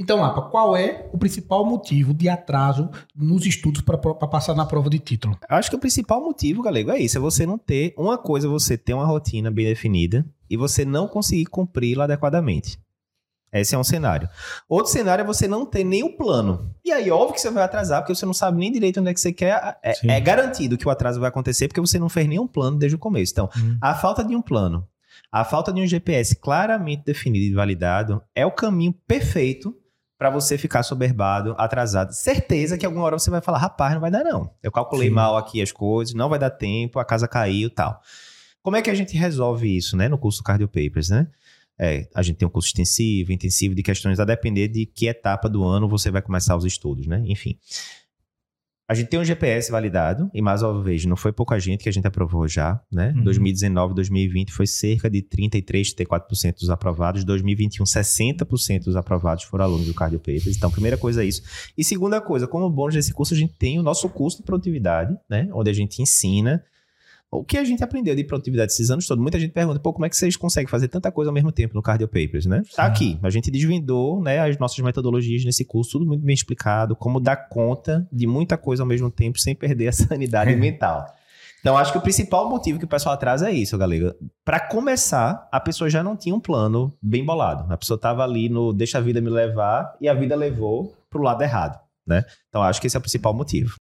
Então, Apa, qual é o principal motivo de atraso nos estudos para passar na prova de título? Acho que o principal motivo, Galego, é isso: é você não ter. Uma coisa, é você ter uma rotina bem definida e você não conseguir cumpri-la adequadamente. Esse é um cenário. Outro cenário é você não ter nenhum plano. E aí, óbvio que você vai atrasar, porque você não sabe nem direito onde é que você quer. É, é garantido que o atraso vai acontecer, porque você não fez nenhum plano desde o começo. Então, hum. a falta de um plano, a falta de um GPS claramente definido e validado é o caminho perfeito para você ficar soberbado, atrasado. Certeza que alguma hora você vai falar, rapaz, não vai dar não. Eu calculei Sim. mal aqui as coisas, não vai dar tempo, a casa caiu tal. Como é que a gente resolve isso, né, no curso Cardio Papers, né? É, a gente tem um curso extensivo, intensivo de questões a depender de que etapa do ano você vai começar os estudos, né? Enfim. A gente tem um GPS validado, e mais uma vez, não foi pouca gente que a gente aprovou já, né? Uhum. 2019, 2020 foi cerca de 33, 34% dos aprovados. 2021, 60% dos aprovados foram alunos do Cardio Papers. Então, primeira coisa é isso. E segunda coisa, como bônus desse curso, a gente tem o nosso curso de produtividade, né? Onde a gente ensina o que a gente aprendeu de produtividade esses anos todos? Muita gente pergunta, pô, como é que vocês conseguem fazer tanta coisa ao mesmo tempo no Cardio Papers, né? Tá aqui, a gente desvendou, né, as nossas metodologias nesse curso, tudo muito bem explicado, como dar conta de muita coisa ao mesmo tempo sem perder a sanidade mental. Então, acho que o principal motivo que o pessoal atrasa é isso, galera. Para começar, a pessoa já não tinha um plano bem bolado. A pessoa tava ali no deixa a vida me levar e a vida levou pro lado errado, né? Então, acho que esse é o principal motivo.